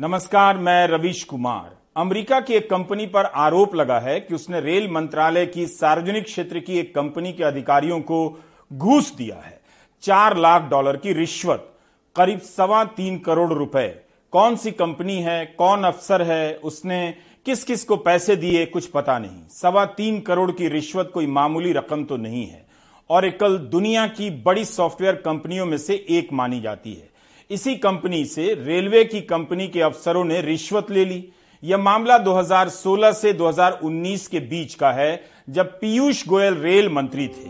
नमस्कार, मैं रवीश कुमार। अमेरिका की एक कंपनी पर आरोप लगा है कि उसने रेल मंत्रालय की सार्वजनिक क्षेत्र की एक कंपनी के अधिकारियों को घूस दिया है। चार लाख डॉलर की रिश्वत, करीब सवा तीन करोड़ रुपए। कौन सी कंपनी है, कौन अफसर है, उसने किस किस को पैसे दिए, कुछ पता नहीं। सवा तीन करोड़ की रिश्वत कोई मामूली रकम तो नहीं है। और कल दुनिया की बड़ी सॉफ्टवेयर कंपनियों में से एक मानी जाती है। इसी कंपनी से, रेलवे की कंपनी के अफसरों ने रिश्वत ले ली। यह मामला 2016 से 2019 के बीच का है, जब पीयूष गोयल रेल मंत्री थे।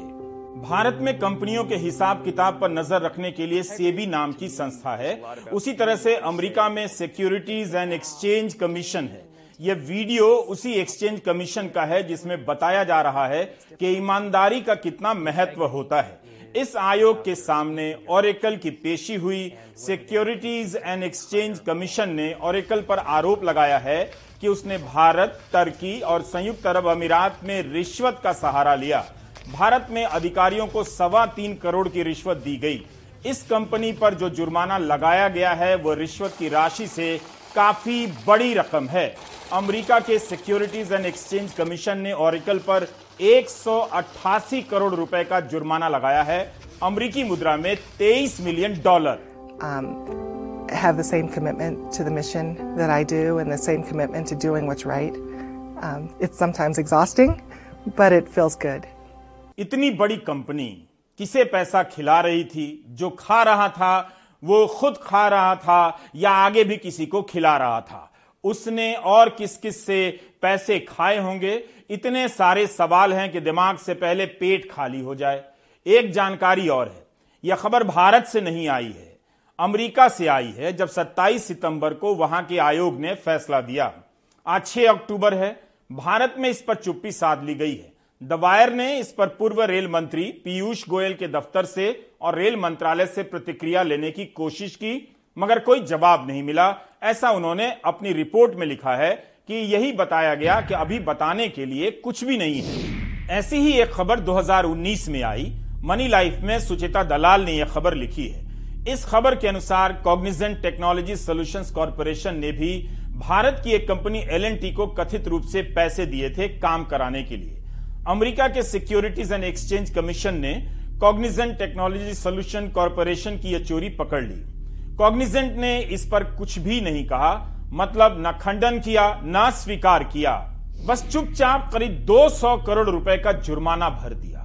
भारत में कंपनियों के हिसाब किताब पर नज़र रखने के लिए सेबी नाम की संस्था है। उसी तरह से अमेरिका में सिक्योरिटीज एंड एक्सचेंज कमीशन है। यह वीडियो उसी एक्सचेंज कमीशन का है जिसमें बताया जा रहा है कि ईमानदारी का कितना महत्व होता है। इस आयोग के सामने ओरेकल की पेशी हुई। सिक्योरिटीज एंड एक्सचेंज कमीशन ने ओरेकल पर आरोप लगाया है कि उसने भारत टर्की और संयुक्त अरब अमीरात में रिश्वत का सहारा लिया। भारत में अधिकारियों को सवा तीन करोड़ की रिश्वत दी गई। इस कंपनी पर जो जुर्माना लगाया गया है वह रिश्वत की राशि से काफ़ी बड़ी रकम है। अमेरिका के सिक्योरिटीज एंड एक्सचेंज कमीशन ने ओरिकल पर 188 करोड़ रुपए का जुर्माना लगाया है अमरीकी मुद्रा में 23 million dollar um, have the same commitment to the mission that I do and the same commitment to doing what's right. Um, it's sometimes exhausting, but it feels good. इतनी बड़ी कंपनी किसे पैसा खिला रही थी जो खा रहा था वो खुद खा रहा था या आगे भी किसी को खिला रहा था उसने और किस किस से पैसे खाए होंगे? इतने सारे सवाल हैं कि दिमाग से पहले पेट खाली हो जाए। एक जानकारी और है, यह खबर भारत से नहीं आई है, अमेरिका से आई है, जब 27 सितंबर को वहाँ के आयोग ने फैसला दिया। आज 6 अक्टूबर है, भारत में इस पर चुप्पी साध ली गई है। दवायर ने इस पर पूर्व रेल मंत्री पीयूष गोयल के दफ्तर से और रेल मंत्रालय से प्रतिक्रिया लेने की कोशिश की। मगर कोई जवाब नहीं मिला। ऐसा उन्होंने अपनी रिपोर्ट में लिखा है कि यही बताया गया कि अभी बताने के लिए कुछ भी नहीं है। ऐसी ही एक खबर 2019 में आई। मनी लाइफ में सुचेता दलाल ने यह खबर लिखी है। इस खबर के अनुसार कॉग्निजेंट टेक्नोलॉजी सोल्यूशंस कॉरपोरेशन ने भी भारत की एक कंपनी एल को कथित रूप से पैसे दिए थे काम कराने के लिए। अमेरिका के सिक्योरिटीज एंड एक्सचेंज कमीशन ने कॉग्निजेंट टेक्नोलॉजी सोल्यूशन कॉरपोरेशन की यह चोरी पकड़ ली। कॉग्निजेंट ने इस पर कुछ भी नहीं कहा मतलब न खंडन किया, न स्वीकार किया। बस चुपचाप करीब 200 करोड़ रुपए का जुर्माना भर दिया।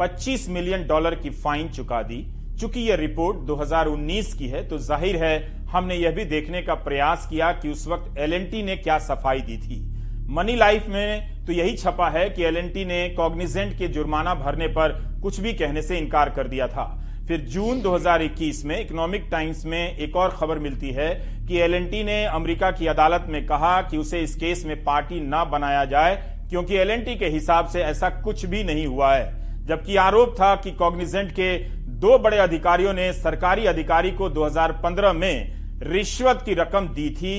25 मिलियन डॉलर की फाइन चुका दी। चूँकि यह रिपोर्ट 2019 की है तो ज़ाहिर है हमने यह भी देखने का प्रयास किया कि उस वक्त एलएनटी ने क्या सफ़ाई दी थी। मनी लाइफ में तो यही छपा है कि एल ने कॉग्निजेंट के जुर्माना भरने पर कुछ भी कहने से इनकार कर दिया था। फिर जून 2021 में इकोनॉमिक टाइम्स में एक और खबर मिलती है कि एलएनटी ने अमेरिका की अदालत में कहा कि उसे इस केस में पार्टी न बनाया जाए, क्योंकि एलएनटी के हिसाब से ऐसा कुछ भी नहीं हुआ है। जबकि आरोप था कि कॉग्निजेंट के दो बड़े अधिकारियों ने सरकारी अधिकारी को 2015 में रिश्वत की रकम दी थी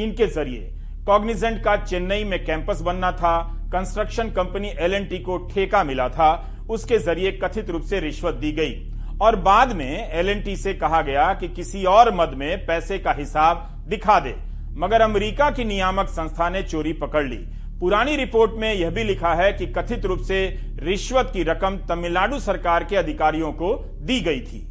इनके ज़रिए। कॉग्निजेंट का चेन्नई में कैंपस बनना था, कंस्ट्रक्शन कंपनी एलएनटी को ठेका मिला था, उसके ज़रिए कथित रूप से रिश्वत दी गई। और बाद में एलएनटी से कहा गया कि किसी और मद में पैसे का हिसाब दिखा दे। मगर अमेरिका की नियामक संस्था ने चोरी पकड़ ली। पुरानी रिपोर्ट में यह भी लिखा है कि कथित रूप से रिश्वत की रकम तमिलनाडु सरकार के अधिकारियों को दी गई थी।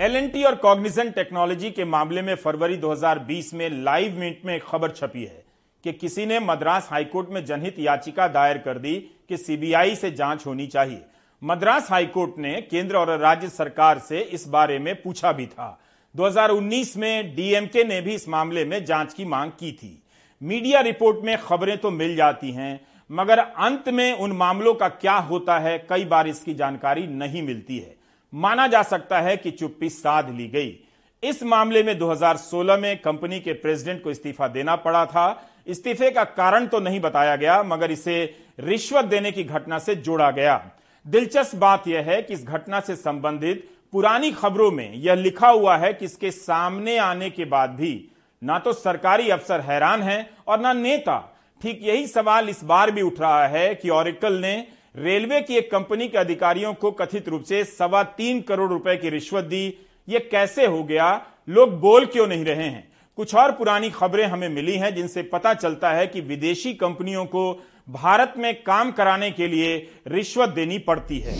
एलएनटी और कॉग्निजेंट टेक्नोलॉजी के मामले में फरवरी 2020 में लाइव मिनट में एक खबर छपी है कि किसी ने मद्रास हाईकोर्ट में जनहित याचिका दायर कर दी कि सीबीआई से जाँच होनी चाहिए। मद्रास हाईकोर्ट ने केंद्र और राज्य सरकार से इस बारे में पूछा भी था। 2019 में डीएमके ने भी इस मामले में जाँच की मांग की थी। मीडिया रिपोर्ट में खबरें तो मिल जाती हैं, मगर अंत में उन मामलों का क्या होता है, कई बार इसकी जानकारी नहीं मिलती है। माना जा सकता है कि चुप्पी साध ली गई। इस मामले में 2016 में कंपनी के प्रेसिडेंट को इस्तीफा देना पड़ा था। इस्तीफे का कारण तो नहीं बताया गया, मगर इसे रिश्वत देने की घटना से जोड़ा गया। दिलचस्प बात यह है कि इस घटना से संबंधित पुरानी खबरों में यह लिखा हुआ है कि इसके सामने आने के बाद भी ना तो सरकारी अफसर हैरान हैं और ना नेता। ठीक यही सवाल इस बार भी उठ रहा है कि ऑरिकल ने रेलवे की एक कंपनी के अधिकारियों को कथित रूप से सवा तीन करोड़ रुपए की रिश्वत दी। यह कैसे हो गया? लोग बोल क्यों नहीं रहे हैं? कुछ और पुरानी खबरें हमें मिली हैं जिनसे पता चलता है कि विदेशी कंपनियों को भारत में काम कराने के लिए रिश्वत देनी पड़ती है।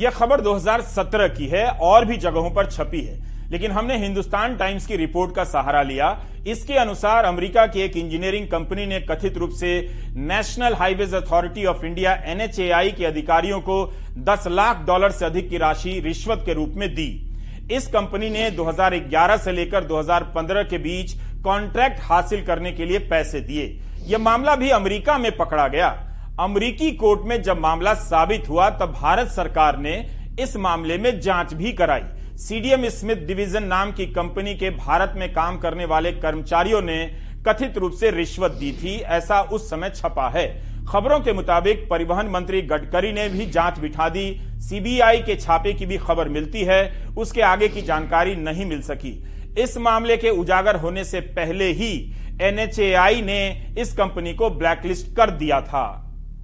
यह खबर 2017 की है, और भी जगहों पर छपी है। लेकिन हमने हिंदुस्तान टाइम्स की रिपोर्ट का सहारा लिया। इसके अनुसार अमेरिका की एक इंजीनियरिंग कंपनी ने कथित रूप से national highways authority of India NHAI के अधिकारियों को 10 लाख डॉलर से अधिक की राशि रिश्वत के रूप में दी। इस कंपनी ने 2011 से लेकर 2015 के बीच कॉन्ट्रैक्ट हासिल करने के लिए पैसे दिए। यह मामला भी अमेरिका में पकड़ा गया। अमरीकी कोर्ट में जब मामला साबित हुआ, तब भारत सरकार ने इस मामले में जाँच भी कराई। सीडीएम स्मिथ डिवीज़न नाम की कंपनी के भारत में काम करने वाले कर्मचारियों ने कथित रूप से रिश्वत दी थी, ऐसा उस समय छपा है। खबरों के मुताबिक परिवहन मंत्री गडकरी ने भी जाँच बिठा दी। सीबीआई के छापे की भी खबर मिलती है, उसके आगे की जानकारी नहीं मिल सकी। इस मामले के उजागर होने से पहले ही एनएचएआई ने इस कंपनी को ब्लैकलिस्ट कर दिया था।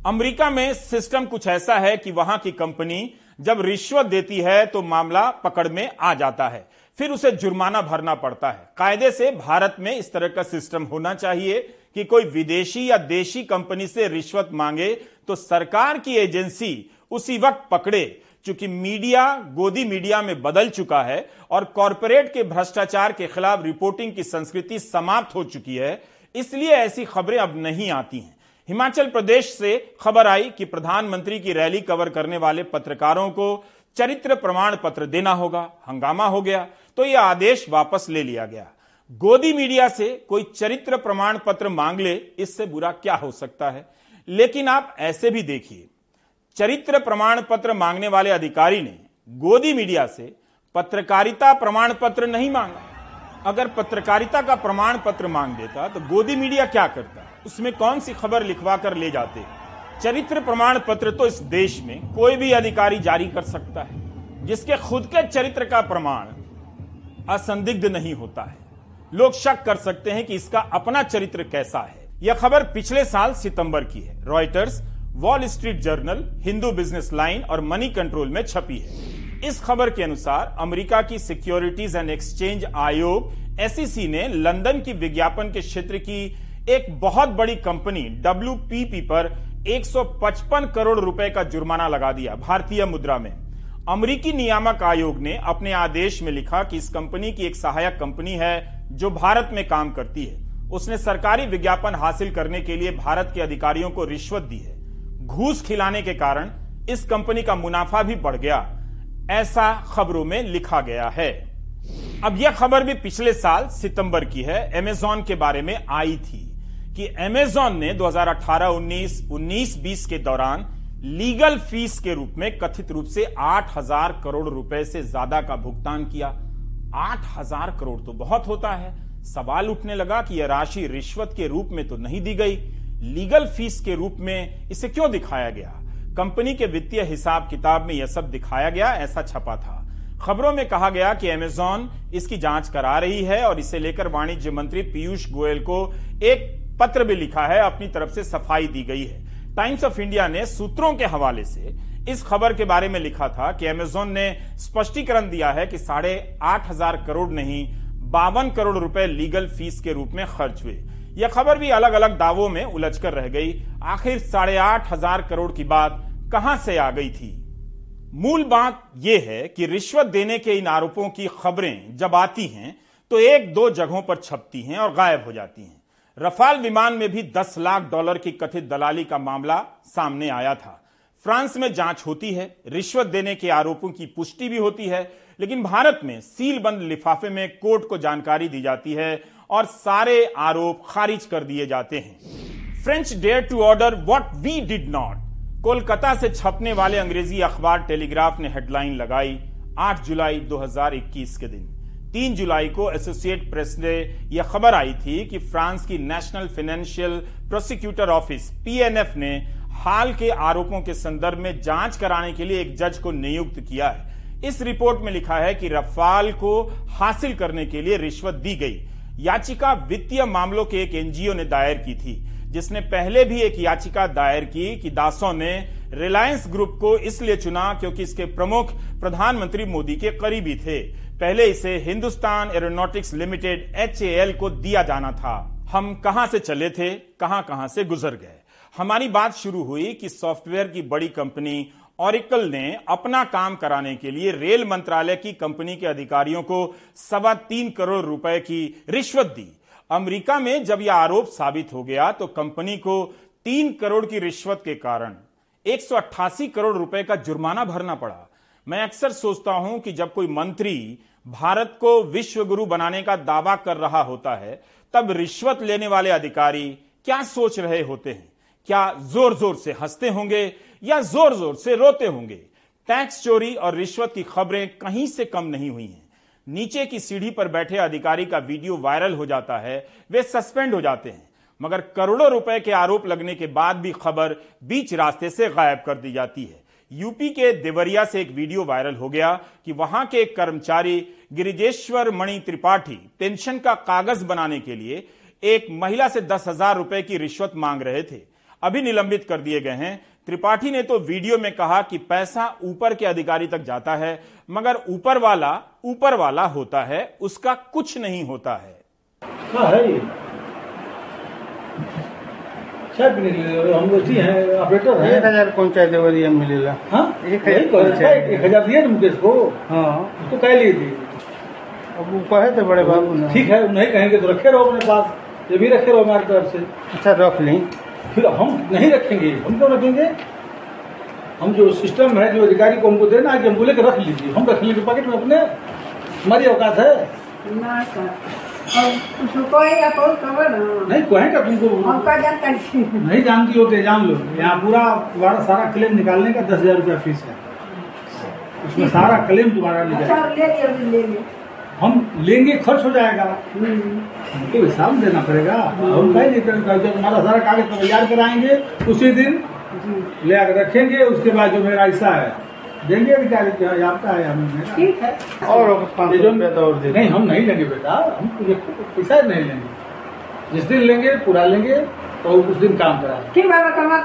अमेरिका में सिस्टम कुछ ऐसा है कि वहाँ की कंपनी जब रिश्वत देती है तो मामला पकड़ में आ जाता है। फिर उसे जुर्माना भरना पड़ता है। कायदे से भारत में इस तरह का सिस्टम होना चाहिए कि कोई विदेशी या देशी कंपनी से रिश्वत मांगे तो सरकार की एजेंसी उसी वक्त पकड़े चूँकि मीडिया, गोदी मीडिया में बदल चुका है और कॉरपोरेट के भ्रष्टाचार के खिलाफ रिपोर्टिंग की संस्कृति समाप्त हो चुकी है, इसलिए ऐसी खबरें अब नहीं आती हैं। हिमाचल प्रदेश से खबर आई कि प्रधानमंत्री की रैली कवर करने वाले पत्रकारों को चरित्र प्रमाण पत्र देना होगा, हंगामा हो गया तो यह आदेश वापस ले लिया गया। गोदी मीडिया से कोई चरित्र प्रमाण पत्र मांग ले, इससे बुरा क्या हो सकता है? लेकिन आप ऐसे भी देखिए चरित्र प्रमाण पत्र मांगने वाले अधिकारी ने गोदी मीडिया से पत्रकारिता प्रमाण पत्र नहीं मांगा। अगर पत्रकारिता का प्रमाण पत्र मांग देता तो गोदी मीडिया क्या करता? उसमें कौन सी खबर लिखवा कर ले जाते? चरित्र प्रमाण पत्र तो इस देश में कोई भी अधिकारी जारी कर सकता है, जिसके खुद के चरित्र का प्रमाण असंदिग्ध नहीं होता है। लोग शक कर सकते हैं कि इसका अपना चरित्र कैसा है। यह खबर पिछले साल सितंबर की है। Reuters Wall Street Journal Hindu Business Line और मनी कंट्रोल में छपी है। इस खबर के अनुसार अमेरिका की सिक्योरिटीज एंड एक्सचेंज आयोग एसईसी ने लंदन की विज्ञापन के क्षेत्र की एक बहुत बड़ी कंपनी डब्ल्यू पर 155 करोड़ रुपए का जुर्माना लगा दिया भारतीय मुद्रा में। अमरीकी नियामक आयोग ने अपने आदेश में लिखा कि इस कंपनी की एक सहायक कंपनी है जो भारत में काम करती है। उसने सरकारी विज्ञापन हासिल करने के लिए भारत के अधिकारियों को रिश्वत दी है। घूस खिलाने के कारण इस कंपनी का मुनाफा भी बढ़ गया, ऐसा खबरों में लिखा गया है। अब यह खबर भी पिछले साल सितंबर की है। एमेजॉन के बारे में आई थी कि एमेजॉन ने 2018-19 19-20 के दौरान लीगल फ़ीस के रूप में कथित रूप से 8000 करोड़ रुपए से ज़्यादा का भुगतान किया। 8000 करोड़ तो बहुत होता है। सवाल उठने लगा कि यह राशि रिश्वत के रूप में तो नहीं दी गई। लीगल फ़ीस के रूप में इसे क्यों दिखाया गया? कंपनी के वित्तीय हिसाब किताब में यह सब दिखाया गया, ऐसा छपा था। खबरों में कहा गया कि अमेजॉन इसकी जाँच करा रही है और इसे लेकर वाणिज्य मंत्री पीयूष गोयल को एक पत्र भी लिखा है, अपनी तरफ़ से सफ़ाई दी गई है। टाइम्स ऑफ़ इंडिया ने सूत्रों के हवाले से इस खबर के बारे में लिखा था कि अमेजोन ने स्पष्टीकरण दिया है कि साढ़े आठ हज़ार करोड़ नहीं, बावन करोड़ रुपए लीगल फ़ीस के रूप में खर्च हुए। यह खबर भी अलग अलग दावों में उलझकर रह गई। आखिर साढ़े आठ हज़ार करोड़ की बात कहाँ से आ गई थी? मूल बात यह है कि रिश्वत देने के इन आरोपों की खबरें जब आती हैं तो एक दो जगहों पर छपती हैं और गायब हो जाती हैं। रफाल विमान में भी 10 लाख डॉलर की कथित दलाली का मामला सामने आया था। फ्रांस में जाँच होती है, रिश्वत देने के आरोपों की पुष्टि भी होती है, लेकिन भारत में सील बंद लिफाफे में कोर्ट को जानकारी दी जाती है और सारे आरोप खारिज कर दिए जाते हैं। French dare to order what we did not Kolkata से छपने वाले अंग्रेज़ी अखबार टेलीग्राफ ने हेडलाइन लगाई 8 जुलाई 2021 के दिन। 3 जुलाई को एसोसिएट प्रेस ने यह खबर आई थी कि फ्रांस की national financial prosecutor office PNF ने हाल के आरोपों के संदर्भ में जाँच कराने के लिए एक जज को नियुक्त किया है। इस रिपोर्ट में लिखा है कि रफाल को हासिल करने के लिए रिश्वत दी गई। याचिका वित्तीय मामलों के एक एनजीओ ने दायर की थी, जिसने पहले भी एक याचिका दायर की कि दासों ने रिलायंस ग्रुप को इसलिए चुना क्योंकि इसके प्रमुख प्रधानमंत्री मोदी के करीबी थे। पहले इसे हिंदुस्तान एरोनॉटिक्स लिमिटेड एचएएल को दिया जाना था। हम कहाँ से चले थे कहाँ कहाँ से गुजर गए? हमारी बात शुरू हुई कि सॉफ्टवेयर की बड़ी कंपनी ऑरिकल ने अपना काम कराने के लिए रेल मंत्रालय की कंपनी के अधिकारियों को सवा तीन करोड़ रुपए की रिश्वत दी। अमेरिका में जब यह आरोप साबित हो गया तो कंपनी को तीन करोड़ की रिश्वत के कारण एक सौ अट्ठासी करोड़ रुपए का जुर्माना भरना पड़ा। मैं अक्सर सोचता हूँ कि जब कोई मंत्री भारत को विश्व गुरु बनाने का दावा कर रहा होता है, तब रिश्वत लेने वाले अधिकारी क्या सोच रहे होते हैं? क्या ज़ोर ज़ोर से हँसते होंगे? या ज़ोर ज़ोर से रोते होंगे। टैक्स चोरी और रिश्वत की खबरें कहीं से कम नहीं हुई हैं। नीचे की सीढ़ी पर बैठे अधिकारी का वीडियो वायरल हो जाता है, वे सस्पेंड हो जाते हैं। मगर करोड़ों रुपए के आरोप लगने के बाद भी खबर बीच रास्ते से गायब कर दी जाती है। यूपी के देवरिया से एक वीडियो वायरल हो गया कि वहाँ के एक कर्मचारी गिरिजेश्वर मणि त्रिपाठी पेंशन का कागज़ बनाने के लिए एक महिला से दस हज़ार रुपए की रिश्वत मांग रहे थे। अभी निलंबित कर दिए गए हैं। त्रिपाठी ने तो वीडियो में कहा कि पैसा ऊपर के अधिकारी तक जाता है मगर ऊपर वाला ऊपर वाला होता है उसका कुछ नहीं होता है। हम लोग हैं ऑपरेटर हैं। एक हज़ार कौन चाहे देवरिया में मिलेगा हाँ? एक तो हज़ार है, एक हज़ार दिए ना मुकेश को। हाँ। तो कह लिए थे अब वो कहे थे बड़े बाबू ठीक है नहीं कहेंगे तो रखे रहो अपने पास ये भी रखे रहो हमारी तरफ़ से। अच्छा रख ली। फिर हम नहीं रखेंगे। हम क्यों रखेंगे? हम जो सिस्टम है जो अधिकारी को हमको देना है कि हम बोले कि रख लीजिए। हम रख लेंगे पॉकेट में अपने। हमारी औकात है। नहीं कहेंगे तुमको नहीं। नहीं जानती हो तो जान लो। यहाँ पूरा तुम्हारा सारा क्लेम निकालने का दस हज़ार रुपया फ़ीस है। उसमें सारा क्लेम तुम्हारा ले हम लेंगे खर्च हो जाएगा। हमको हिसाब देना पड़ेगा। हम कहीं जब हमारा सारा कागज़ तैयार कराएँगे उसी दिन ले आकर रखेंगे उसके बाद जो मेरा हिस्सा है देंगे अधिकारी क्या आपका है हमें ठीक है। और जो- तो और दे नहीं हम नहीं लेंगे बेटा हम तुझे पैसा ही नहीं लेंगे। जिस दिन लेंगे पूरा लेंगे तो उस दिन काम कराएँगे। ठीक बाबा कमा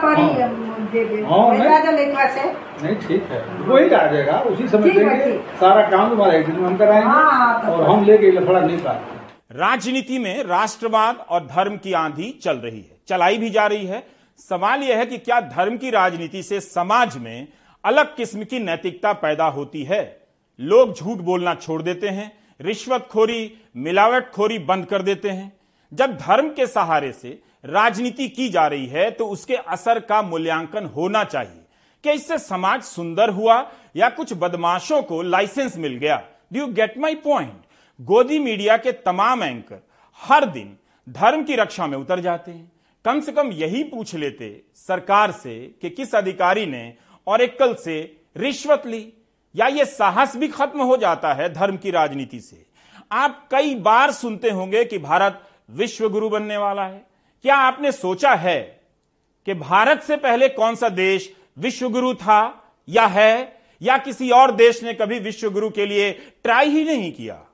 हाँ। दे दे। हाँ, नहीं। से। ठीक है। वही आ जाएगा उसी समय देंगे। सारा काम तुम्हारा एक दिन में हम कराएँगे हाँ, तब और तो- हम लेके लफड़ा नहीं पाते राजनीति में राष्ट्रवाद और धर्म की आंधी चल रही है चलाई भी जा रही है। सवाल यह है कि क्या धर्म की राजनीति से समाज में अलग किस्म की नैतिकता पैदा होती है? लोग झूठ बोलना छोड़ देते हैं रिश्वतखोरी मिलावटखोरी बंद कर देते हैं। जब धर्म के सहारे से राजनीति की जा रही है तो उसके असर का मूल्यांकन होना चाहिए। क्या इससे समाज सुंदर हुआ या कुछ बदमाशों को लाइसेंस मिल गया? Do you get my point Godi media के तमाम एंकर हर दिन धर्म की रक्षा में उतर जाते हैं। कम से कम यही पूछ लेते सरकार से कि किस अधिकारी ने और एकल से रिश्वत ली, या ये साहस भी खत्म हो जाता है धर्म की राजनीति से? आप कई बार सुनते होंगे कि भारत विश्व गुरु बनने वाला है। क्या आपने सोचा है कि भारत से पहले कौन सा देश विश्वगुरु था या है, या किसी और देश ने कभी विश्वगुरु के लिए ट्राई ही नहीं किया?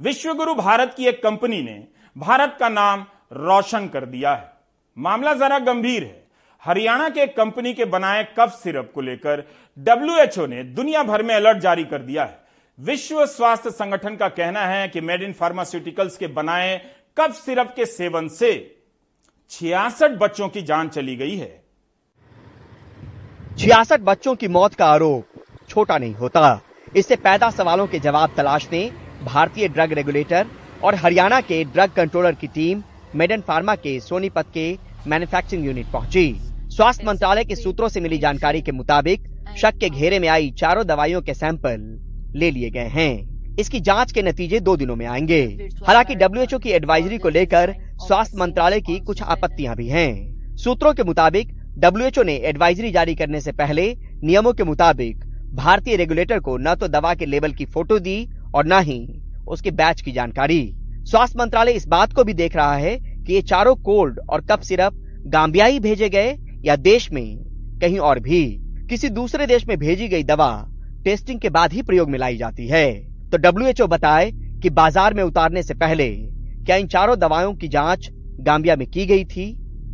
विश्वगुरु भारत की एक कंपनी ने भारत का नाम रोशन कर दिया है। मामला जरा गंभीर है। हरियाणा के एक कंपनी के बनाए कफ सिरप को लेकर डब्ल्यूएचओ ने दुनिया भर में अलर्ट जारी कर दिया है। विश्व स्वास्थ्य संगठन का कहना है कि मेड इन फार्मास्यूटिकल्स के बनाए कफ सिरप के सेवन से छियासठ बच्चों की जान चली गई है। छियासठ बच्चों की मौत का आरोप छोटा नहीं होता। इससे पैदा सवालों के जवाब तलाशने भारतीय ड्रग रेगुलेटर और हरियाणा के ड्रग कंट्रोलर की टीम, मेडन फार्मा के सोनीपत के मैन्युफैक्चरिंग यूनिट पहुँची। स्वास्थ्य मंत्रालय के सूत्रों से मिली जानकारी के मुताबिक, शक के घेरे में आई चारों दवाइयों के सैंपल ले लिए गए हैं। इसकी जाँच के नतीजे दो दिनों में आएँगे। हालाँकि डब्ल्यूएचओ की एडवाइजरी को लेकर स्वास्थ्य मंत्रालय की कुछ आपत्तियाँ भी हैं। सूत्रों के मुताबिक डब्ल्यूएचओ ने एडवाइजरी जारी करने से पहले नियमों के मुताबिक भारतीय रेगुलेटर को न तो दवा के लेबल की फ़ोटो दी और न ही उसके बैच की जानकारी। स्वास्थ्य मंत्रालय इस बात को भी देख रहा है कि ये चारों कोल्ड और कप सिरप गांबिया ही भेजे गए या देश में कहीं और भी। किसी दूसरे देश में भेजी गई दवा टेस्टिंग के बाद ही प्रयोग में लाई जाती है। तो डब्ल्यूएचओ बताए कि बाज़ार में उतारने से पहले क्या इन चारों दवाओं की जाँच गांबिया में की गई थी?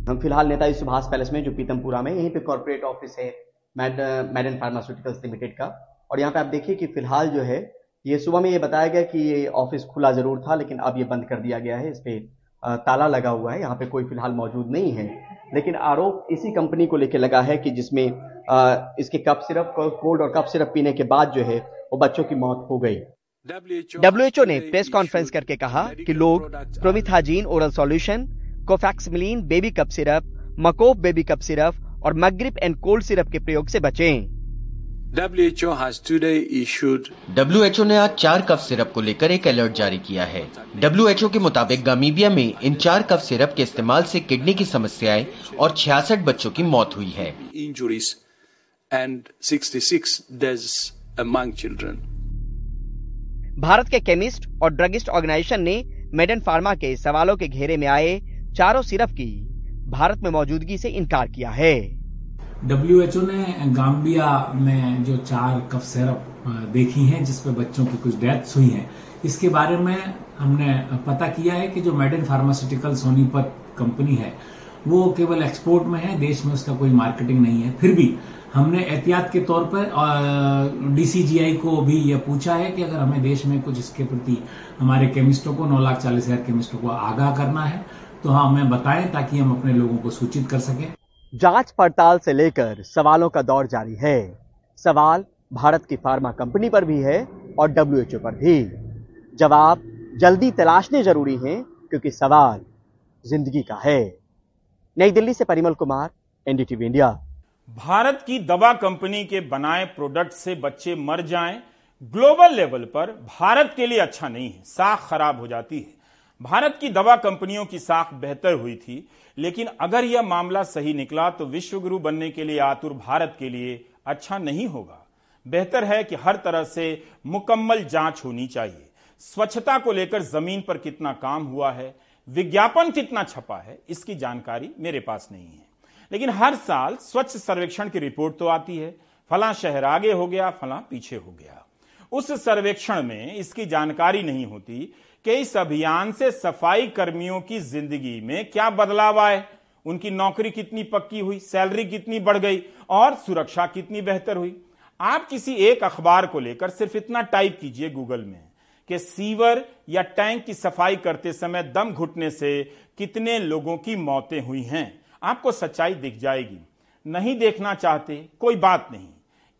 हम फ़िलहाल नेताजी सुभाष पैलेस में, जो पीतमपुरा में, यहीं पे कॉर्पोरेट ऑफ़िस है मैडन फार्मास्यूटिकल्स लिमिटेड का। और यहाँ पे आप देखिए कि फ़िलहाल जो है, ये सुबह में ये बताया गया कि ये ऑफ़िस खुला ज़रूर था, लेकिन अब ये बंद कर दिया गया है। इस पे ताला लगा हुआ है। यहाँ पे कोई फ़िलहाल मौजूद नहीं है। लेकिन आरोप इसी कंपनी को लेकर लगा है कि जिसमें इसके कप सिरप, कोल्ड और कप सिरप पीने के बाद जो है, वो बच्चों की मौत हो गई। डब्ल्यूएचओ ने प्रेस कॉन्फ्रेंस करके कहा कि लोग promethazine oral solution Kofexmalin baby cough syrup Makoff baby cough syrup और मग्रिप एंड कोल्ड सिरप के प्रयोग से बचें। WHO has today issued WHO ने आज चार कफ सिरप को लेकर एक अलर्ट जारी किया है। WHO के मुताबिक गामीबिया में इन चार कफ सिरप के इस्तेमाल से किडनी की समस्याएँ और छियासठ बच्चों की मौत हुई है। भारत के केमिस्ट और ड्रगिस्ट ऑर्गेनाइजेशन ने मेडन फार्मा के सवालों के घेरे में आए चारों सिरप की। भारत में मौजूदगी से इनकार किया है। डब्ल्यूएचओ ने गाम्बिया में जो चार कफ सिरप देखी हैं जिसपे बच्चों की कुछ डेथ्स हुई हैं। इसके बारे में हमने पता किया है कि जो मेडन फार्मास्यूटिकल सोनीपत कंपनी है, वो केवल एक्सपोर्ट में है, देश में उसका कोई मार्केटिंग नहीं है। फिर भी हमने एहतियात के तौर पर डीसीजीआई को भी यह पूछा है कि अगर हमें देश में कुछ इसके प्रति हमारे केमिस्टों को, नौ लाख चालीस हज़ार केमिस्टों को आगाह करना है तो हाँ हमें बताएँ ताकि हम अपने लोगों को सूचित कर सकें। जाँच पड़ताल से लेकर सवालों का दौर जारी है। सवाल भारत की फार्मा कंपनी पर भी है और डब्ल्यूएचओ पर भी। जवाब, जल्दी तलाशने ज़रूरी हैं क्योंकि सवाल ज़िंदगी का है। नई दिल्ली से परिमल कुमार एनडीटीवी इंडिया भारत की दवा कंपनी के बनाए प्रोडक्ट से बच्चे मर जाएँ, ग्लोबल लेवल पर भारत के लिए अच्छा नहीं है, साख खराब हो जाती है। भारत की दवा कंपनियों की साख बेहतर हुई थी, लेकिन अगर यह मामला सही निकला तो विश्वगुरु बनने के लिए आतुर भारत के लिए अच्छा नहीं होगा। बेहतर है कि हर तरह से मुकम्मल जाँच होनी चाहिए। स्वच्छता को लेकर ज़मीन पर कितना काम हुआ है, विज्ञापन कितना छपा है, इसकी जानकारी मेरे पास नहीं है। लेकिन हर साल स्वच्छ सर्वेक्षण की रिपोर्ट तो आती है। फला शहर आगे हो गया, फला पीछे हो गया। उस सर्वेक्षण में इसकी जानकारी नहीं होती कि इस अभियान से सफ़ाई कर्मियों की ज़िंदगी में क्या बदलाव आए। उनकी नौकरी कितनी पक्की हुई, सैलरी कितनी बढ़ गई और सुरक्षा कितनी बेहतर हुई। आप किसी एक अखबार को लेकर सिर्फ़ इतना टाइप कीजिए गूगल में कि सीवर या टैंक की सफ़ाई करते समय दम घुटने से कितने लोगों की मौतें हुई हैं। आपको सच्चाई दिख जाएगी। नहीं देखना चाहते, कोई बात नहीं।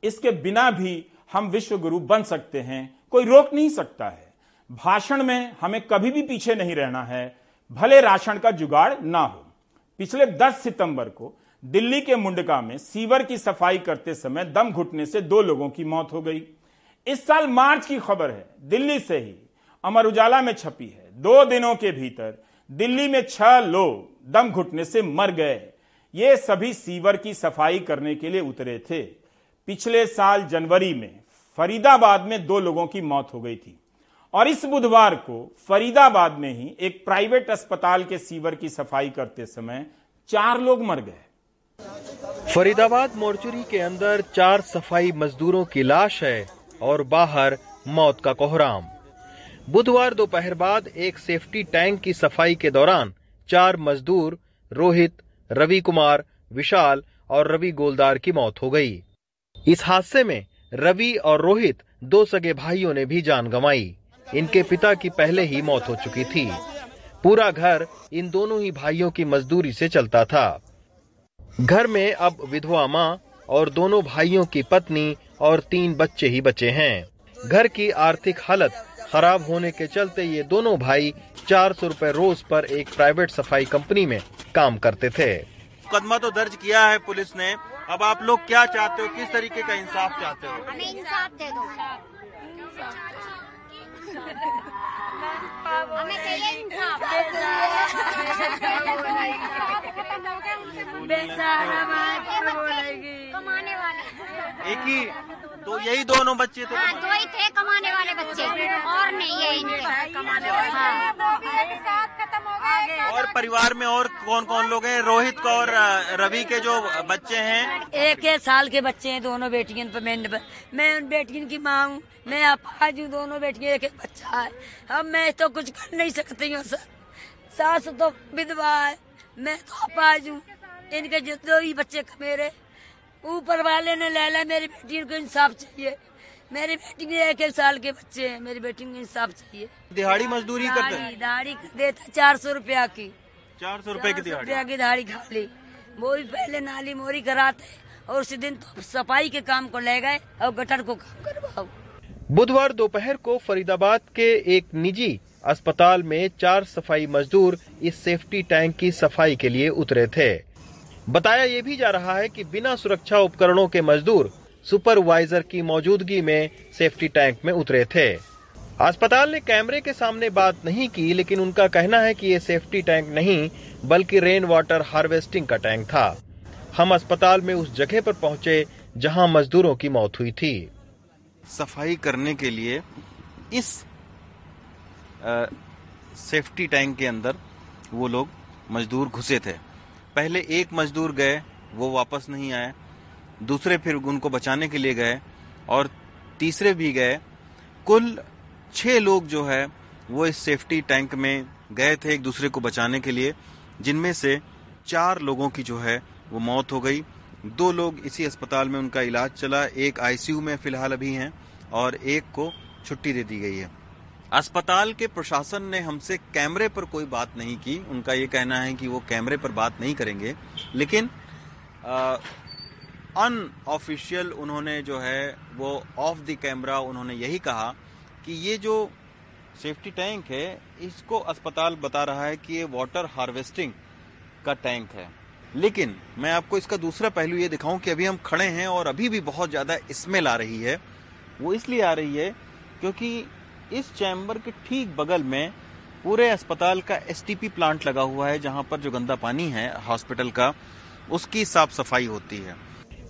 इसके बिना भी हम विश्व गुरु बन सकते हैं, कोई रोक नहीं सकता है। भाषण में हमें कभी भी पीछे नहीं रहना है, भले राशन का जुगाड़ ना हो। पिछले 10 सितंबर को दिल्ली के मुंडका में सीवर की सफ़ाई करते समय दम घुटने से दो लोगों की मौत हो गई। इस साल मार्च की खबर है, दिल्ली से ही अमर उजाला में छपी है। दो दिनों के भीतर दिल्ली में छह लोग दम घुटने से मर गए। ये सभी सीवर की सफ़ाई करने के लिए उतरे थे। पिछले साल जनवरी में फरीदाबाद में दो लोगों की मौत हो गई थी। और इस बुधवार को फरीदाबाद में ही एक प्राइवेट अस्पताल के सीवर की सफ़ाई करते समय चार लोग मर गए। फरीदाबाद मोर्चरी के अंदर चार सफ़ाई मजदूरों की लाश है और बाहर मौत का कोहराम। बुधवार दोपहर बाद एक सेफ्टी टैंक की सफ़ाई के दौरान चार मजदूर, रोहित, रवि कुमार, विशाल और रवि गोलदार की मौत हो गई। इस हादसे में रवि और रोहित दो सगे भाइयों ने भी जान गंवाई। इनके पिता की पहले ही मौत हो चुकी थी। पूरा घर इन दोनों ही भाइयों की मजदूरी से चलता था। घर में अब विधवा माँ और दोनों भाइयों की पत्नी और तीन बच्चे ही बचे हैं। घर की आर्थिक हालत खराब होने के चलते ये दोनों भाई चार सौ रूपए रोज पर एक प्राइवेट सफ़ाई कंपनी में काम करते थे। मुकदमा तो दर्ज किया है पुलिस ने। अब आप लोग क्या चाहते हो? किस तरीके का इंसाफ चाहते हो? हमें इंसाफ दे दो। हमें चाहिए इंसाफ कमाने वाले एक ही तो यही दोनों बच्चे थे। हाँ दो ही थे कमाने वाले बच्चे और नहीं यही कमाने वाले हाँ। और परिवार में और कौन कौन लोग हैं? रोहित को और रवि के जो बच्चे हैं। एक एक साल के बच्चे हैं दोनों बेटियों। पर मैं मैं उन बेटियों की माँ हूँ मैं अपाज हूँ दोनों बेटियाँ एक एक बच्चा है। अब मैं तो कुछ कर नहीं सकती हूँ सर। सास तो विधवा है। मैं तो अपाज हूँ। इनके जो दो ही बच्चे मेरे ऊपर वाले ने ले लिया मेरी बेटी को इंसाफ चाहिए। मेरी बेटी के एक एक साल के बच्चे हैं मेरी बेटी को इंसाफ चाहिए। दिहाड़ी मजदूरी करते दाढ़ी दाढ़ी देता चार सौ रुपया की। चार सौ रुपए की दिहाड़ी। की दाढ़ी खाली। वो भी पहले नाली मोरी कराते और उसी दिन तो सफ़ाई के काम को ले गए और गटर को काम करवाओ। बुधवार दोपहर को फरीदाबाद के एक निजी अस्पताल में चार सफ़ाई मजदूर इस सेफ्टी टैंक की सफ़ाई के लिए उतरे थे। बताया ये भी जा रहा है कि बिना सुरक्षा उपकरणों के मजदूर सुपरवाइजर की मौजूदगी में सेफ्टी टैंक में उतरे थे। अस्पताल ने कैमरे के सामने बात नहीं की, लेकिन उनका कहना है कि ये सेफ्टी टैंक नहीं, बल्कि रेन वाटर हार्वेस्टिंग का टैंक था। हम अस्पताल में उस जगह पर पहुँचे जहाँ मजदूरों की मौत हुई थी। सफ़ाई करने के लिए इस आ, सेफ्टी टैंक के अंदर वो लोग मजदूर घुसे थे। पहले एक मजदूर गए वो वापस नहीं आए। दूसरे फिर उनको बचाने के लिए गए और तीसरे भी गए। कुल छह लोग जो है वो इस सेफ्टी टैंक में गए थे एक दूसरे को बचाने के लिए जिनमें से चार लोगों की जो है वो मौत हो गई। दो लोग इसी अस्पताल में उनका इलाज चला, एक आईसीयू में फ़िलहाल अभी हैं और एक को छुट्टी दे दी गई है। अस्पताल के प्रशासन ने हमसे कैमरे पर कोई बात नहीं की। उनका ये कहना है कि वो कैमरे पर बात नहीं करेंगे। लेकिन अनऑफिशियल उन्होंने जो है, वो ऑफ़ द कैमरा उन्होंने यही कहा कि ये जो सेफ्टी टैंक है, इसको अस्पताल बता रहा है कि ये वाटर हार्वेस्टिंग का टैंक है। लेकिन मैं आपको इसका दूसरा पहलू ये दिखाऊँ कि अभी हम खड़े हैं और अभी भी बहुत ज़्यादा स्मेल आ रही है। वो इसलिए आ रही है क्योंकि इस चैम्बर के ठीक बगल में पूरे अस्पताल का एसटीपी प्लांट लगा हुआ है, जहाँ पर जो गंदा पानी है हॉस्पिटल का, उसकी साफ़ सफ़ाई होती है।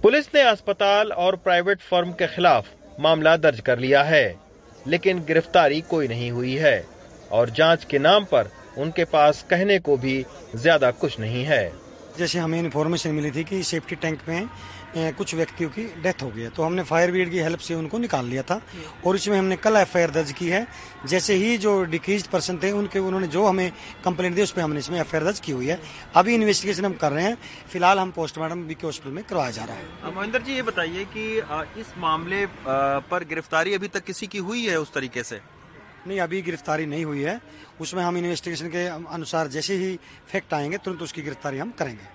पुलिस ने अस्पताल और प्राइवेट फर्म के खिलाफ मामला दर्ज कर लिया है, लेकिन गिरफ्तारी कोई नहीं हुई है, और जाँच के नाम पर उनके पास कहने को भी ज़्यादा कुछ नहीं है। जैसे हमें इन्फॉर्मेशन मिली थी कि सेफ्टी टैंक में कुछ व्यक्तियों की डेथ हो गई है। तो हमने फायर ब्रिगेड की हेल्प से उनको निकाल लिया था। और इसमें हमने कल एफआईआर दर्ज की है। जैसे ही जो डिक्रीज पर्सन थे उनके उन्होंने जो हमें कंप्लेंट दी उस पर हमने इसमें एफआईआर दर्ज की हुई है। अभी इन्वेस्टिगेशन हम कर रहे हैं। फ़िलहाल हम पोस्टमार्टम बीके हॉस्पिटल में करवाया जा रहा है। महेंद्र जी ये बताइए कि इस मामले पर गिरफ्तारी अभी तक किसी की हुई है उस तरीके से? नहीं अभी गिरफ्तारी नहीं हुई है। उसमें हम इन्वेस्टिगेशन के अनुसार जैसे ही फैक्ट आएँगे, तुरंत उसकी गिरफ्तारी हम करेंगे।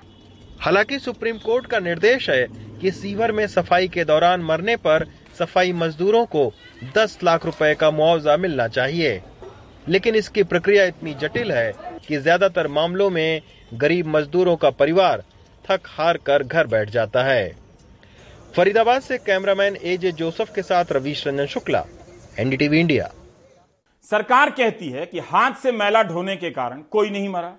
हालाँकि सुप्रीम कोर्ट का निर्देश है कि सीवर में सफ़ाई के दौरान मरने पर सफ़ाई मजदूरों को 10 लाख रुपए का मुआवजा मिलना चाहिए। लेकिन इसकी प्रक्रिया इतनी जटिल है कि ज़्यादातर मामलों में गरीब मजदूरों का परिवार थक हार कर घर बैठ जाता है। फरीदाबाद से कैमरामैन एजे जोसफ के साथ रवीश रंजन शुक्ला एनडीटीवी इंडिया सरकार कहती है कि हाथ से मैला ढोने के कारण कोई नहीं मरा।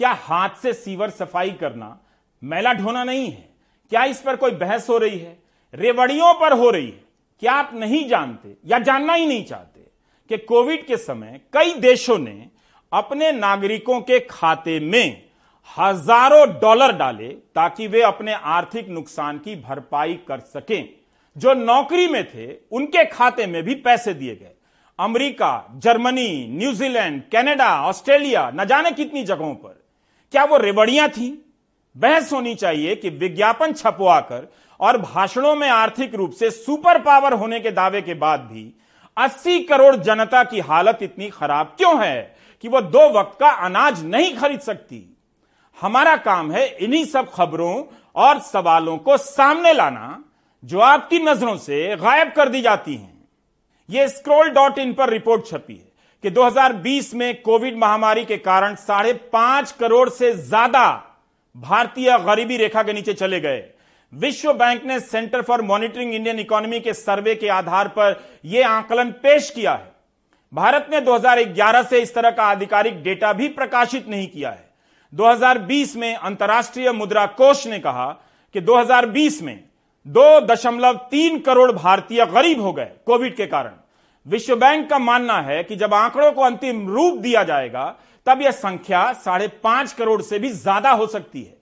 क्या हाथ से सीवर सफ़ाई करना मैला ढोना नहीं है? क्या इस पर कोई बहस हो रही है? रेवड़ियों पर हो रही है। क्या आप नहीं जानते या जानना ही नहीं चाहते कि कोविड के समय कई देशों ने अपने नागरिकों के खाते में हज़ारों डॉलर डाले ताकि वे अपने आर्थिक नुकसान की भरपाई कर सकें? जो नौकरी में थे, उनके खाते में भी पैसे दिए गए। America, Germany New Zealand Canada, Australia, न जाने कितनी जगहों पर। क्या वो रेवड़ियाँ थी? बहस होनी चाहिए कि विज्ञापन छपवाकर और भाषणों में आर्थिक रूप से सुपर पावर होने के दावे के बाद भी 80 करोड़ जनता की हालत इतनी खराब क्यों है कि वो दो वक्त का अनाज नहीं खरीद सकती? हमारा काम है इन्हीं सब खबरों और सवालों को सामने लाना, जो आपकी नज़रों से गायब कर दी जाती हैं। ये स्क्रोल डॉट इन पर रिपोर्ट छपी है कि 2020 में कोविड महामारी के कारण साढ़े पाँच करोड़ से ज़्यादा भारतीय गरीबी रेखा के नीचे चले गए। विश्व बैंक ने Centre for Monitoring Indian Economy के सर्वे के आधार पर यह आंकलन पेश किया है। भारत ने 2011 से इस तरह का आधिकारिक डेटा भी प्रकाशित नहीं किया है। 2020 में अंतर्राष्ट्रीय मुद्रा कोष ने कहा कि 2020 में दो दशमलव तीन करोड़ भारतीय गरीब हो गए कोविड के कारण। विश्व बैंक का मानना है कि जब आंकड़ों को अंतिम रूप दिया जाएगा, तब यह संख्या साढ़े पाँच करोड़ से भी ज़्यादा हो सकती है।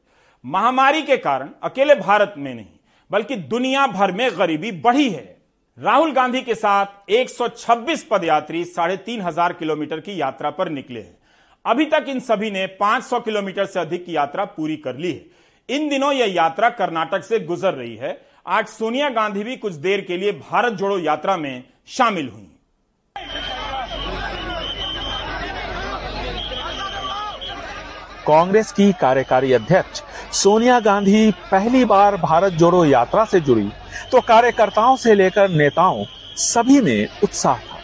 महामारी के कारण अकेले भारत में नहीं, बल्कि दुनिया भर में गरीबी बढ़ी है। राहुल गांधी के साथ 126 पदयात्री साढ़े तीन हज़ार किलोमीटर की यात्रा पर निकले हैं। अभी तक इन सभी ने 500 किलोमीटर से अधिक की यात्रा पूरी कर ली है। इन दिनों यह यात्रा कर्नाटक से गुजर रही है। आज सोनिया गांधी भी कुछ देर के लिए भारत जोड़ो यात्रा में शामिल हुई। कांग्रेस की कार्यकारी अध्यक्ष सोनिया गांधी पहली बार भारत जोड़ो यात्रा से जुड़ी तो कार्यकर्ताओं से लेकर नेताओं सभी में उत्साह था।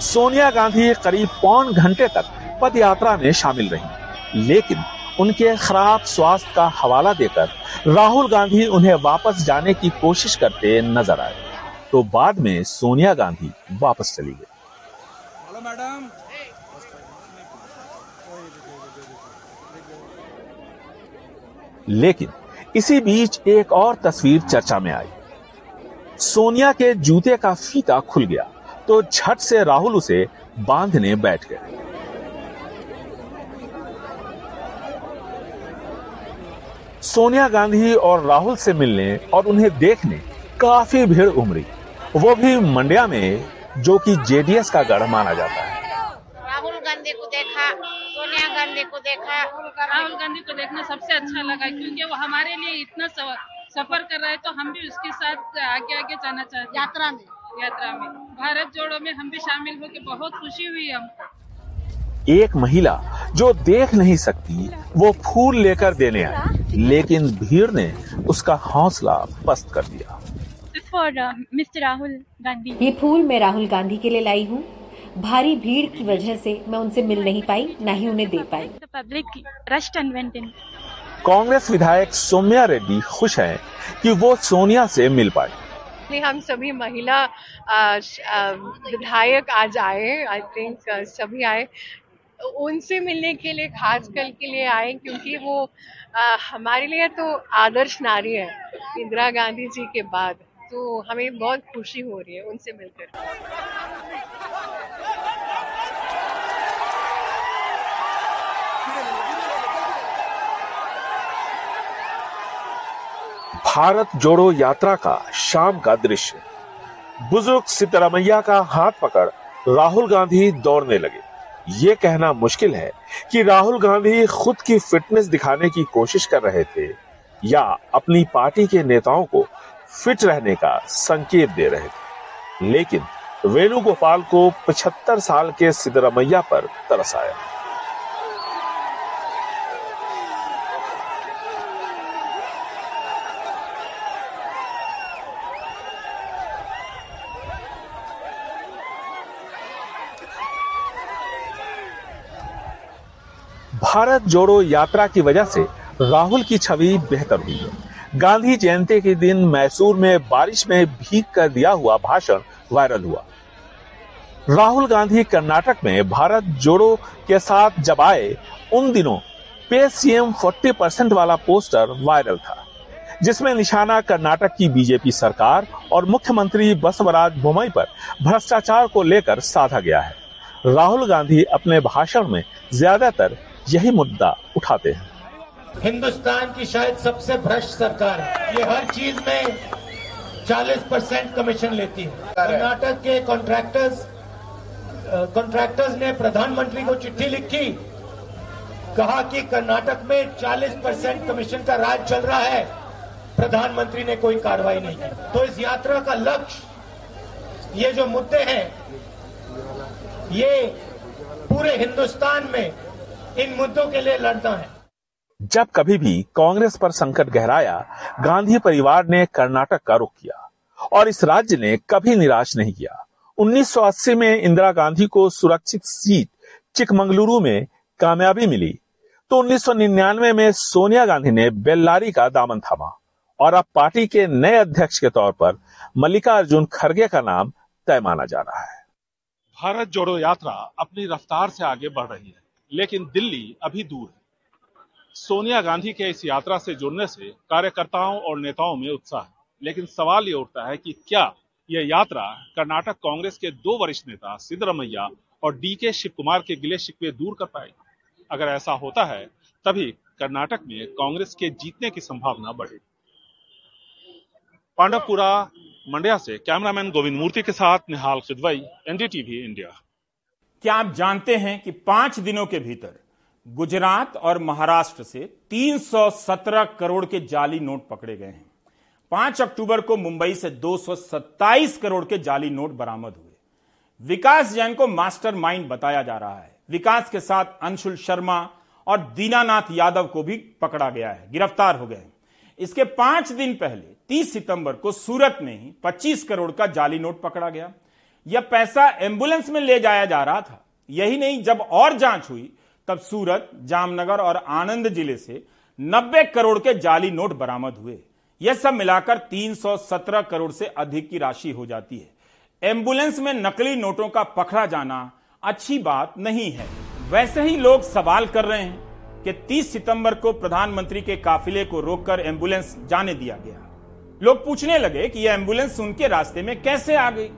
सोनिया गांधी करीब पौन घंटे तक पद यात्रा में शामिल रही। लेकिन उनके खराब स्वास्थ्य का हवाला देकर राहुल गांधी उन्हें वापस जाने की कोशिश करते नज़र आए। तो बाद में सोनिया गांधी वापस चली गई। मैडम। लेकिन इसी बीच एक और तस्वीर चर्चा में आई। सोनिया के जूते का फीता खुल गया तो झट से राहुल उसे बांधने बैठ गए। सोनिया गांधी और राहुल से मिलने और उन्हें देखने काफ़ी भीड़ उमड़ी। वो भी मंडिया में जो कि जेडीएस का गढ़ माना जाता है। राहुल गांधी को देखा सोनिया गांधी को देखा। राहुल गांधी को देखना सबसे अच्छा लगा क्योंकि वो हमारे लिए इतना सफ़र कर रहे हैं तो हम भी उसके साथ आगे आगे जाना चाहते यात्रा में। यात्रा में। भारत जोड़ो में हम भी शामिल होकर बहुत खुशी हुई हमको। एक महिला जो देख नहीं सकती वो फूल लेकर देने आई। लेकिन भीड़ ने उसका हौसला पस्त कर दिया। फॉर मिस्टर राहुल गांधी ये फूल मैं राहुल गांधी के लिए लाई हूँ। भारी भीड़ की वजह से मैं उनसे मिल नहीं पाई न ही उन्हें दे पाई। पब्लिक कांग्रेस विधायक सोम्या रेड्डी खुश हैं कि वो सोनिया से मिल पाई हम सभी महिला विधायक आज आए आई थिंक सभी आए। उनसे मिलने के लिए खास कल के लिए आए क्योंकि वो आ, हमारे लिए तो आदर्श नारी है इंदिरा गांधी जी के बाद। तो हमें बहुत खुशी हो रही है उनसे मिलकर। भारत जोड़ो यात्रा का शाम का दृश्य। बुज़ुर्ग सिद्धरामैया का हाथ पकड़ राहुल गांधी दौड़ने लगे। ये कहना मुश्किल है कि राहुल गांधी खुद की फिटनेस दिखाने की कोशिश कर रहे थे या अपनी पार्टी के नेताओं को फिट रहने का संकेत दे रहे थे। लेकिन वेणुगोपाल को 75 साल के सिद्धरमैया पर तरस आया। भारत जोड़ो यात्रा की वजह से राहुल की छवि बेहतर हुई है। गांधी जयंती के दिन मैसूर में बारिश में भीग कर दिया हुआ भाषण वायरल हुआ। राहुल गांधी कर्नाटक में भारत जोड़ो के साथ जब आए, उन दिनों पे सीएम 40 परसेंट वाला पोस्टर वायरल था, जिसमें निशाना कर्नाटक की बीजेपी सरकार और मुख्यमंत्री बसवराज बोमई पर भ्रष्टाचार को लेकर साधा गया है। राहुल गांधी अपने भाषण में ज़्यादातर यही मुद्दा उठाते हैं। हिंदुस्तान की शायद सबसे भ्रष्ट सरकार है। ये हर चीज़ में 40 परसेंट कमीशन लेती है। कर्नाटक के कॉन्ट्रैक्टर्स कॉन्ट्रैक्टर्स ने प्रधानमंत्री को चिट्ठी लिखी, कहा कि कर्नाटक में 40 परसेंट कमीशन का राज चल रहा है। प्रधानमंत्री ने कोई कार्रवाई नहीं की। तो इस यात्रा का लक्ष्य, ये जो मुद्दे हैं, ये पूरे हिंदुस्तान में इन मुद्दों के लिए लड़ना है। जब कभी भी कांग्रेस पर संकट गहराया गांधी परिवार ने कर्नाटक का रुख किया और इस राज्य ने कभी निराश नहीं किया। 1980 में इंदिरा गांधी को सुरक्षित सीट चिकमंगलुरु में कामयाबी मिली तो 1999 में सोनिया गांधी ने बेल्लारी का दामन थामा और अब पार्टी के नए अध्यक्ष के तौर पर मल्लिकार्जुन खड़गे का नाम तय माना जा रहा है। भारत जोड़ो यात्रा अपनी रफ्तार से आगे बढ़ रही है। लेकिन दिल्ली अभी दूर है। सोनिया गांधी के इस यात्रा से जुड़ने से कार्यकर्ताओं और नेताओं में उत्साह है। लेकिन सवाल ये उठता है कि क्या यह यात्रा कर्नाटक कांग्रेस के दो वरिष्ठ नेता सिद्धरमैया और डी के शिव कुमार के गिले शिकवे दूर कर पाएगी अगर ऐसा होता है, तभी कर्नाटक में कांग्रेस के जीतने की संभावना बढ़ेगी पांडवपुरा, मंडिया से कैमरामैन गोविंद मूर्ति के साथ निहाल खिदवई एनडीटीवी इंडिया। क्या आप जानते हैं कि पाँच दिनों के भीतर गुजरात और महाराष्ट्र से 317 करोड़ के जाली नोट पकड़े गए हैं? पाँच अक्टूबर को मुंबई से 227 करोड़ के जाली नोट बरामद हुए। विकास जैन को मास्टरमाइंड बताया जा रहा है। विकास के साथ अंशुल शर्मा और दीनानाथ यादव को भी पकड़ा गया है। गिरफ़्तार हो गए हैं। इसके पाँच दिन पहले 30 सितंबर को सूरत में ही 25 करोड़ का जाली नोट पकड़ा गया। यह पैसा एंबुलेंस में ले जाया जा रहा था। यही नहीं, जब और जाँच हुई, तब सूरत, जामनगर और आनंद ज़िले से 90 करोड़ के जाली नोट बरामद हुए। यह सब मिलाकर 317 करोड़ से अधिक की राशि हो जाती है। एंबुलेंस में नकली नोटों का पकड़ा जाना अच्छी बात नहीं है। वैसे ही लोग सवाल कर रहे हैं कि 30 सितंबर को प्रधानमंत्री के काफिले को रोककर एंबुलेंस जाने दिया गया। लोग पूछने लगे कि यह एंबुलेंस उनके रास्ते में कैसे आ गई।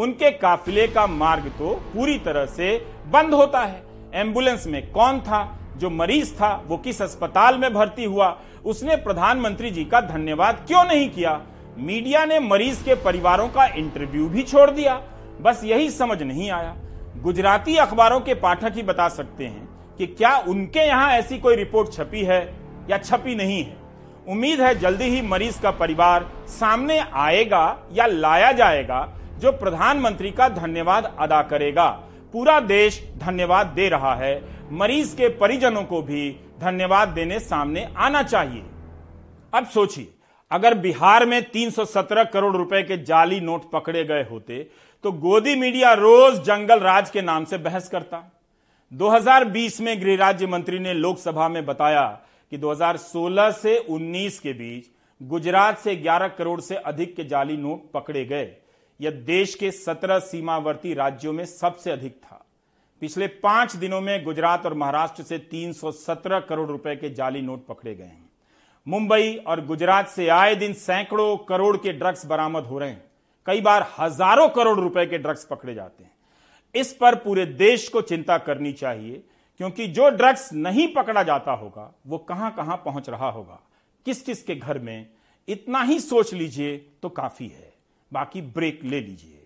उनके काफिले का मार्ग तो पूरी तरह से बंद होता है। एंबुलेंस में कौन था? जो मरीज़ था, वो किस अस्पताल में भर्ती हुआ? उसने प्रधानमंत्री जी का धन्यवाद क्यों नहीं किया? मीडिया ने मरीज़ के परिवारों का इंटरव्यू भी छोड़ दिया। बस यही समझ नहीं आया। गुजराती अखबारों के पाठक ही बता सकते हैं कि क्या उनके यहाँ ऐसी कोई रिपोर्ट छपी है या छपी नहीं है। उम्मीद है जल्दी ही मरीज़ का परिवार सामने आएगा या लाया जाएगा जो प्रधानमंत्री का धन्यवाद अदा करेगा। पूरा देश धन्यवाद दे रहा है। मरीज़ के परिजनों को भी धन्यवाद देने सामने आना चाहिए। अब सोचिए, अगर बिहार में 317 करोड़ रुपए के जाली नोट पकड़े गए होते तो गोदी मीडिया रोज जंगल राज के नाम से बहस करता। 2020 में गृह राज्य मंत्री ने लोकसभा में बताया कि 2016 से 19 के बीच गुजरात से 11 करोड़ से अधिक के जाली नोट पकड़े गए। यह देश के 17 सीमावर्ती राज्यों में सबसे अधिक था। पिछले पाँच दिनों में गुजरात और महाराष्ट्र से 317 करोड़ रुपए के जाली नोट पकड़े गए हैं। मुंबई और गुजरात से आए दिन सैकड़ों करोड़ के ड्रग्स बरामद हो रहे हैं। कई बार हज़ारों करोड़ रुपए के ड्रग्स पकड़े जाते हैं। इस पर पूरे देश को चिंता करनी चाहिए, क्योंकि जो ड्रग्स नहीं पकड़ा जाता होगा, वो कहाँ कहाँ पहुँच रहा होगा। किस किस के घर में? इतना ही सोच लीजिए तो काफ़ी है। बाकी ब्रेक ले लीजिए।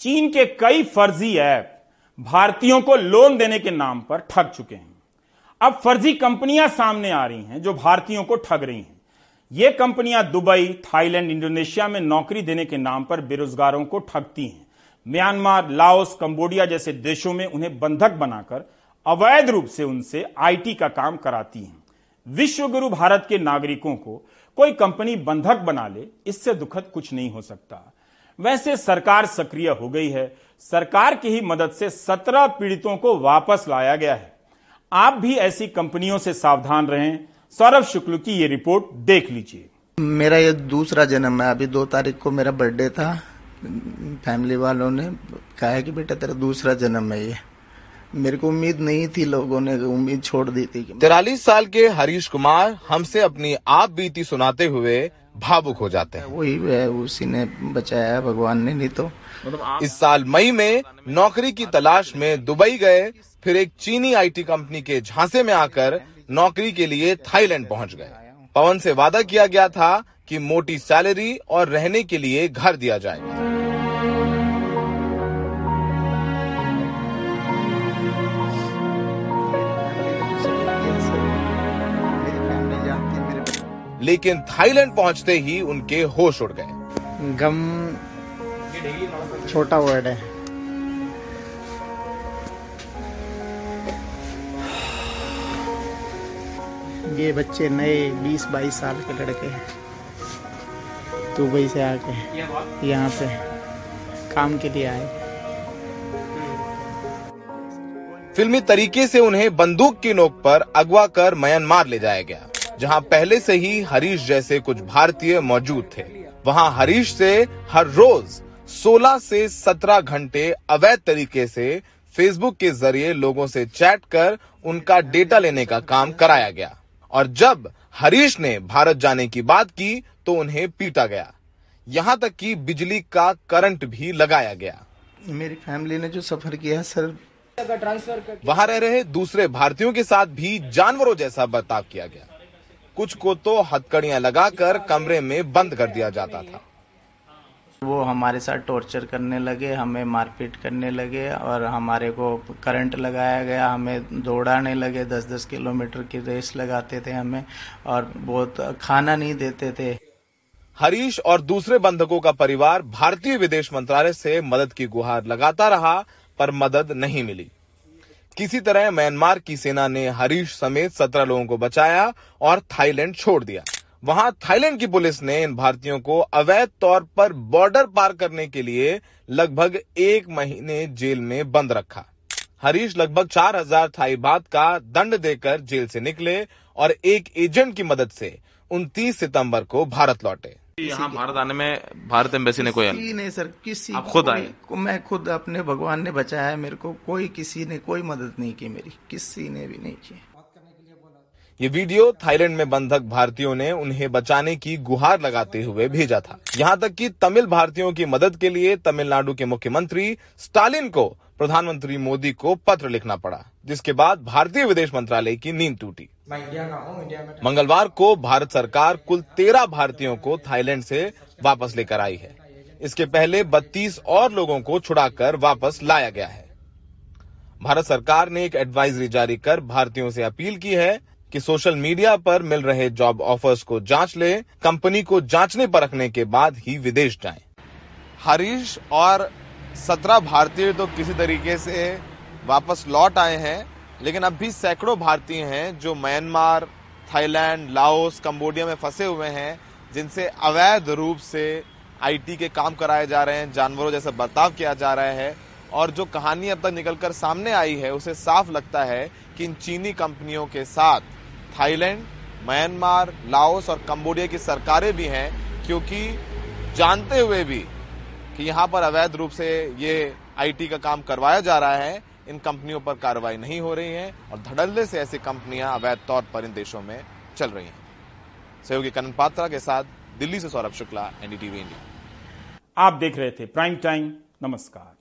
चीन के कई फर्जी ऐप भारतीयों को लोन देने के नाम पर ठग चुके हैं। अब फर्जी कंपनियाँ सामने आ रही हैं जो भारतीयों को ठग रही हैं। ये कंपनियाँ दुबई, थाईलैंड, इंडोनेशिया में नौकरी देने के नाम पर बेरोजगारों को ठगती हैं। म्यांमार, लाओस, कंबोडिया जैसे देशों में उन्हें बंधक बनाकर अवैध रूप से उनसे आईटी का काम कराती हैं। विश्व गुरु भारत के नागरिकों को कोई कंपनी बंधक बना ले, इससे दुखद कुछ नहीं हो सकता। वैसे सरकार सक्रिय हो गई है। सरकार की ही मदद से सत्रह पीड़ितों को वापस लाया गया है। आप भी ऐसी कंपनियों से सावधान रहें सौरभ शुक्ल की ये रिपोर्ट देख लीजिए। मेरा ये दूसरा जन्म है। अभी दो तारीख को मेरा बर्थडे था। फैमिली वालों ने कहा है कि बेटा तेरा दूसरा जन्म है ये। मेरे को उम्मीद नहीं थी लोगों ने उम्मीद छोड़ दी थी तिरालीस साल के हरीश कुमार हमसे अपनी आप बीती सुनाते हुए भावुक हो जाते हैं। वही है उसी ने बचाया भगवान ने नहीं तो। इस साल मई में नौकरी की तलाश में दुबई गए फिर एक चीनी आईटी कंपनी के झांसे में आकर नौकरी के लिए थाईलैंड पहुँच गए। पवन से वादा किया गया था कि मोटी सैलरी और रहने के लिए घर दिया जाएगा। लेकिन थाईलैंड पहुँचते ही उनके होश उड़ गए। गम छोटा वर्ड है। ये बच्चे नए 20-22 साल के लड़के हैं। दुबई से आके यहाँ पे काम के लिए आए। फिल्मी तरीके से उन्हें बंदूक की नोक पर अगवा कर म्यांमार ले जाया गया, जहाँ पहले से ही हरीश जैसे कुछ भारतीय मौजूद थे। वहाँ हरीश से हर रोज 16 से 17 घंटे अवैध तरीके से फेसबुक के ज़रिए लोगों से चैट कर उनका डेटा लेने का काम कराया गया। और जब हरीश ने भारत जाने की बात की तो उन्हें पीटा गया। यहाँ तक कि बिजली का करंट भी लगाया गया। मेरी फैमिली ने जो सफ़र किया सर। ट्रांसफ़र वहाँ रह रहे दूसरे भारतीयों के साथ भी जानवरों जैसा बर्ताव किया गया। कुछ को तो हथकड़ियाँ लगाकर कमरे में बंद कर दिया जाता था। वो हमारे साथ टॉर्चर करने लगे, हमें मारपीट करने लगे और हमारे को करंट लगाया गया, हमें दौड़ाने लगे दस दस किलोमीटर की रेस लगाते थे हमें और बहुत खाना नहीं देते थे। हरीश और दूसरे बंधकों का परिवार भारतीय विदेश मंत्रालय से मदद की गुहार लगाता रहा, पर मदद नहीं मिली। किसी तरह म्यांमार की सेना ने हरीश समेत सत्रह लोगों को बचाया और थाईलैंड छोड़ दिया। वहाँ थाईलैंड की पुलिस ने इन भारतीयों को अवैध तौर पर बॉर्डर पार करने के लिए लगभग एक महीने जेल में बंद रखा। हरीश लगभग चार हज़ार थाई बात का दंड देकर जेल से निकले और एक एजेंट की मदद से 29 सितंबर को भारत लौटे। यहाँ भारत आने में भारत एम्बेसी ने कोई किसी ने सर किसी आप खुद आए। मैं खुद अपने भगवान ने बचाया मेरे को कोई किसी ने कोई मदद नहीं की मेरी किसी ने भी नहीं की। ये वीडियो थाईलैंड में बंधक भारतीयों ने उन्हें बचाने की गुहार लगाते हुए भेजा था। यहाँ तक कि तमिल भारतीयों की मदद के लिए तमिलनाडु के मुख्यमंत्री स्टालिन को प्रधानमंत्री मोदी को पत्र लिखना पड़ा जिसके बाद भारतीय विदेश मंत्रालय की नींद टूटी। मंगलवार को भारत सरकार कुल तेरह भारतीयों को थाईलैंड से वापस लेकर आई है। इसके पहले 32 और लोगों को छुड़ाकर वापस लाया गया है। भारत सरकार ने एक एडवाइजरी जारी कर भारतीयों से अपील की है कि सोशल मीडिया पर मिल रहे जॉब ऑफर्स को जाँच ले, कंपनी को जांचने पर रखने के बाद ही विदेश जाएँ। हरीश और सत्रह भारतीय तो किसी तरीके से वापस लौट आए हैं, लेकिन अब भी सैकड़ों भारतीय हैं जो म्यांमार, थाईलैंड, लाओस, कंबोडिया में फंसे हुए हैं, जिनसे अवैध रूप से आईटी के काम कराए जा रहे हैं, जानवरों जैसा बर्ताव किया जा रहा है, और जो कहानी अब तक निकलकर सामने आई है, उसे साफ़ लगता है कि इन चीनी कंपनियों के साथ थाईलैंड, म्यांमार, लाओस और कंबोडिया की सरकारें भी हैं, क्योंकि जानते हुए भी कि यहाँ पर अवैध रूप से ये आईटी का काम करवाया जा रहा है, इन कंपनियों पर कार्रवाई नहीं हो रही है और धड़ल्ले से ऐसी कंपनियाँ अवैध तौर पर इन देशों में चल रही हैं। सहयोगी कनन पात्रा के साथ दिल्ली से सौरभ शुक्ला, एनडीटीवी इंडिया। आप देख रहे थे प्राइम टाइम, नमस्कार।